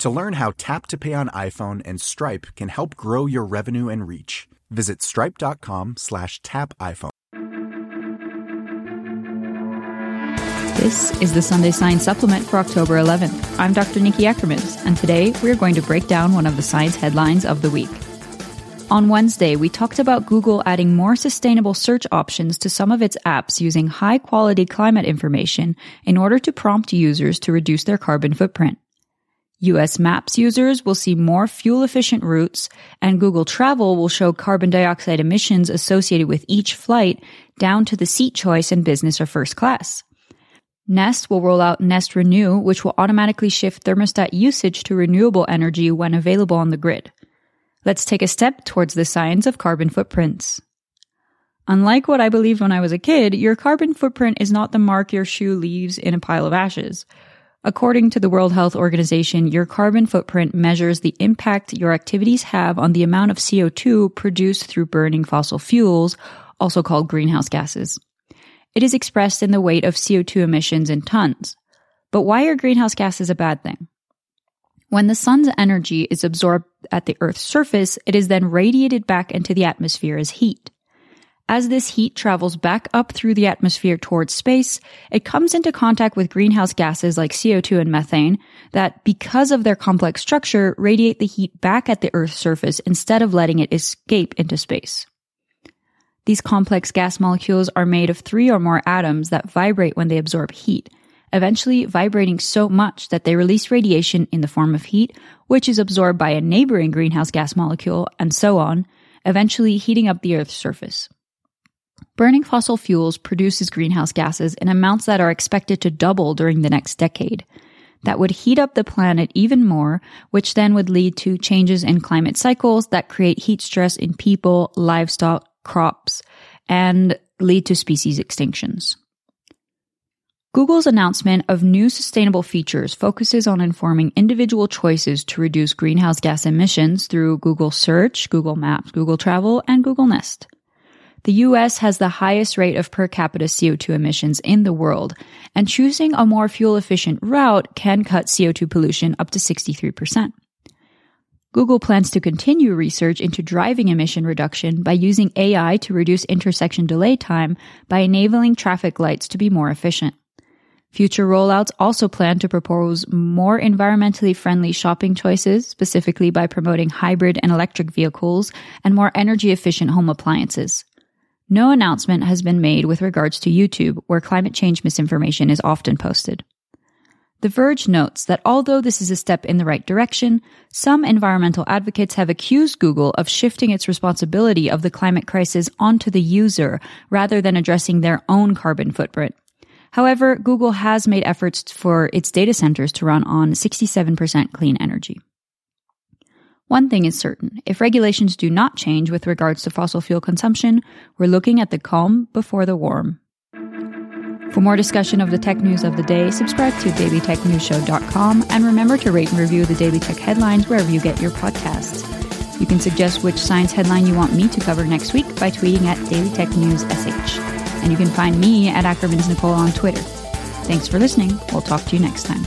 To learn how Tap to Pay on iPhone and Stripe can help grow your revenue and reach, visit stripe.com slash tap iPhone. This is the Sunday Science Supplement for October 11th. I'm Dr. Nikki Ackermans, and today we're going to break down one of the science headlines of the week. On Wednesday, we talked about Google adding more sustainable search options to some of its apps using high quality climate information in order to prompt users to reduce their carbon footprint. US Maps users will see more fuel efficient routes, and Google Travel will show carbon dioxide emissions associated with each flight down to the seat choice in business or first class. Nest will roll out Nest Renew, which will automatically shift thermostat usage to renewable energy when available on the grid. Let's take a step towards the science of carbon footprints. Unlike what I believed when I was a kid, your carbon footprint is not the mark your shoe leaves in a pile of ashes. According to the World Health Organization, your carbon footprint measures the impact your activities have on the amount of CO2 produced through burning fossil fuels, also called greenhouse gases. It is expressed in the weight of CO2 emissions in tons. But why are greenhouse gases a bad thing? When the sun's energy is absorbed at the Earth's surface, it is then radiated back into the atmosphere as heat. As this heat travels back up through the atmosphere towards space, it comes into contact with greenhouse gases like CO2 and methane that, because of their complex structure, radiate the heat back at the Earth's surface instead of letting it escape into space. These complex gas molecules are made of three or more atoms that vibrate when they absorb heat, eventually vibrating so much that they release radiation in the form of heat, which is absorbed by a neighboring greenhouse gas molecule, and so on, eventually heating up the Earth's surface. Burning fossil fuels produces greenhouse gases in amounts that are expected to double during the next decade. That would heat up the planet even more, which then would lead to changes in climate cycles that create heat stress in people, livestock, crops, and lead to species extinctions. Google's announcement of new sustainable features focuses on informing individual choices to reduce greenhouse gas emissions through Google Search, Google Maps, Google Travel, and Google Nest. The US has the highest rate of per capita CO2 emissions in the world, and choosing a more fuel efficient route can cut CO2 pollution up to 63%. Google plans to continue research into driving emission reduction by using AI to reduce intersection delay time by enabling traffic lights to be more efficient. Future rollouts also plan to propose more environmentally friendly shopping choices, specifically by promoting hybrid and electric vehicles and more energy efficient home appliances. No announcement has been made with regards to YouTube, where climate change misinformation is often posted. The Verge notes that although this is a step in the right direction, some environmental advocates have accused Google of shifting its responsibility of the climate crisis onto the user rather than addressing their own carbon footprint. However, Google has made efforts for its data centers to run on 67% clean energy. One thing is certain. If regulations do not change with regards to fossil fuel consumption, we're looking at the calm before the warm. For more discussion of the tech news of the day, subscribe to dailytechnewsshow.com and remember to rate and review the Daily Tech headlines wherever you get your podcasts. You can suggest which science headline you want me to cover next week by tweeting at Daily Tech News SH. And you can find me at Ackerman's Nicole on Twitter. Thanks for listening. We'll talk to you next time.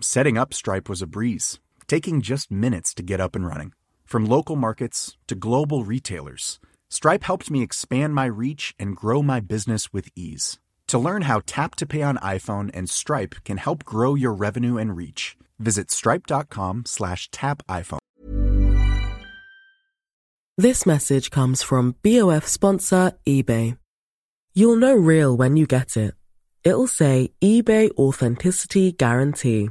Setting up Stripe was a breeze, taking just minutes to get up and running. From local markets to global retailers, Stripe helped me expand my reach and grow my business with ease. To learn how Tap to Pay on iPhone and Stripe can help grow your revenue and reach, visit stripe.com slash tap iPhone. This message comes from BOF sponsor eBay. You'll know real when you get it. It'll say eBay Authenticity Guarantee.